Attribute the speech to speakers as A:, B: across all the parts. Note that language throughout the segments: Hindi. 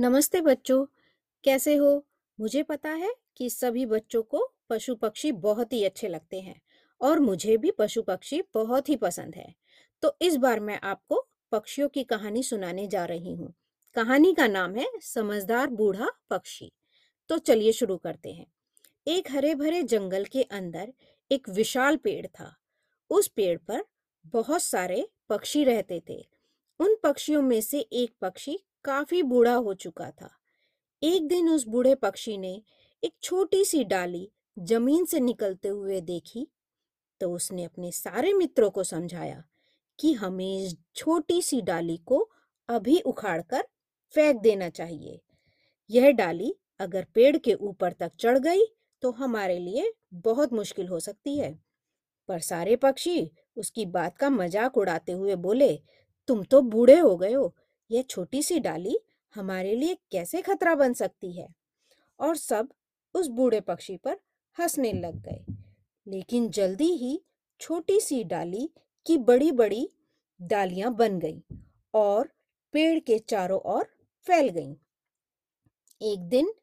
A: नमस्ते बच्चों, कैसे हो? मुझे पता है कि सभी बच्चों को पशु पक्षी बहुत ही अच्छे लगते हैं और मुझे भी पशु पक्षी बहुत ही पसंद है। तो इस बार मैं आपको पक्षियों की कहानी सुनाने जा रही हूँ। कहानी का नाम है समझदार बूढ़ा पक्षी। तो चलिए शुरू करते हैं। एक हरे भरे जंगल के अंदर एक विशाल पेड़ था। उस पेड़ पर बहुत सारे पक्षी रहते थे। उन पक्षियों में से एक पक्षी काफ़ी बूढ़ा हो चुका था। एक दिन उस बूढ़े पक्षी ने एक छोटी सी डाली ज़मीन से निकलते हुए देखी तो उसने अपने सारे मित्रों को समझाया कि हमें इस छोटी सी डाली को अभी उखाड़कर फेंक देना चाहिए। यह डाली अगर पेड़ के ऊपर तक चढ़ गई तो हमारे लिए बहुत मुश्किल हो सकती है। पर सारे पक्षी उसकी बात का मज़ाक उड़ाते हुए बोले, तुम तो बूढ़े हो गए हो यह छोटी सी डाली हमारे लिए कैसे खतरा बन सकती है? और सब उस बूढ़े पक्षी पर हंसने लग गए। लेकिन जल्दी ही छोटी सी डाली की बड़ी बड़ी डालियाँ बन गईं और पेड़ के चारों ओर फैल गईं। एक दिन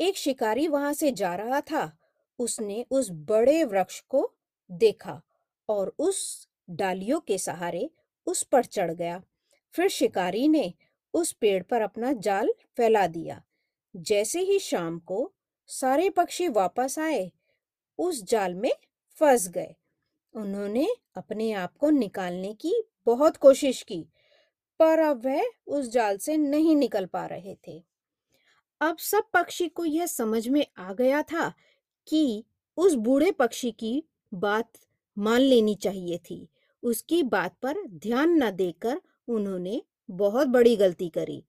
A: एक शिकारी वहाँ से जा रहा था। उसने उस बड़े वृक्ष को देखा और उस डालियों के सहारे उस पर चढ़ गया। फिर शिकारी ने उस पेड़ पर अपना जाल फैला दिया। जैसे ही शाम को सारे पक्षी वापस आए, उस जाल में फंस गए। उन्होंने अपने आप को निकालने की बहुत कोशिश की, पर अब वह उस जाल से नहीं निकल पा रहे थे। अब सब पक्षी को यह समझ में आ गया था कि उस बूढ़े पक्षी की बात मान लेनी चाहिए थी। उसकी बात पर ध्यान न देकर उन्होंने बहुत बड़ी गलती करी।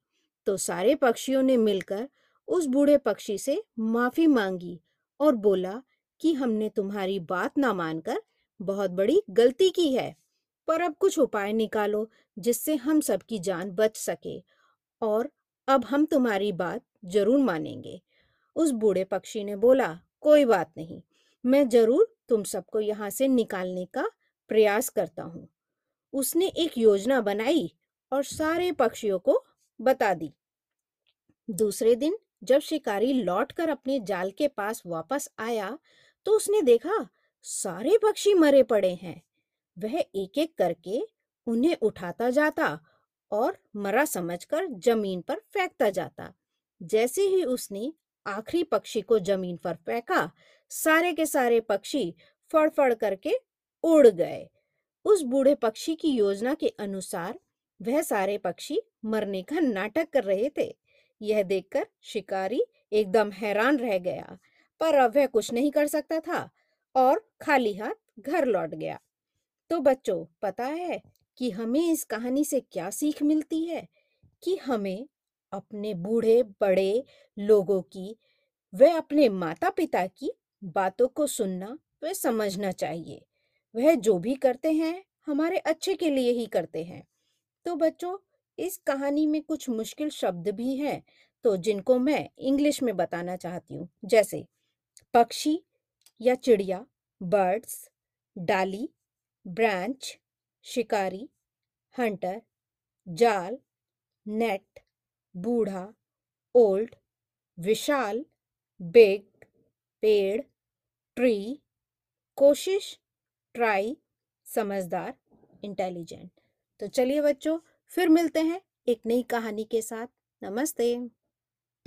A: तो सारे पक्षियों ने मिलकर उस बूढ़े पक्षी से माफ़ी मांगी और बोला कि हमने तुम्हारी बात ना मानकर बहुत बड़ी गलती की है, पर अब कुछ उपाय निकालो जिससे हम सबकी जान बच सके और अब हम तुम्हारी बात ज़रूर मानेंगे। उस बूढ़े पक्षी ने बोला, कोई बात नहीं, मैं ज़रूर तुम सबको यहाँ से निकालने का प्रयास करता हूँ। उसने एक योजना बनाई और सारे पक्षियों को बता दी। दूसरे दिन जब शिकारी लौटकर अपने जाल के पास वापस आया तो उसने देखा सारे पक्षी मरे पड़े हैं। वह एक एक करके उन्हें उठाता जाता और मरा समझकर ज़मीन पर फेंकता जाता। जैसे ही उसने आखिरी पक्षी को ज़मीन पर फेंका, सारे के सारे पक्षी फड़फड़ करके उड़ गए। उस बूढ़े पक्षी की योजना के अनुसार वह सारे पक्षी मरने का नाटक कर रहे थे। यह देखकर शिकारी एकदम हैरान रह गया, पर अब वह कुछ नहीं कर सकता था और खाली हाथ घर लौट गया। तो बच्चों, पता है कि हमें इस कहानी से क्या सीख मिलती है? कि हमें अपने बूढ़े, बड़े लोगों की, व अपने माता पिता की बातों को सुनना व समझना चाहिए। वह जो भी करते हैं, हमारे अच्छे के लिए ही करते हैं। तो बच्चों, इस कहानी में कुछ मुश्किल शब्द भी हैं तो जिनको मैं इंग्लिश में बताना चाहती हूँ। जैसे, पक्षी या चिड़िया बर्ड्स डाली ब्रांच शिकारी हंटर जाल नेट बूढ़ा ओल्ड विशाल बिग पेड़ ट्री कोशिश ट्राई समझदार इंटेलिजेंट तो चलिए बच्चों, फिर मिलते हैं एक नई कहानी के साथ। नमस्ते।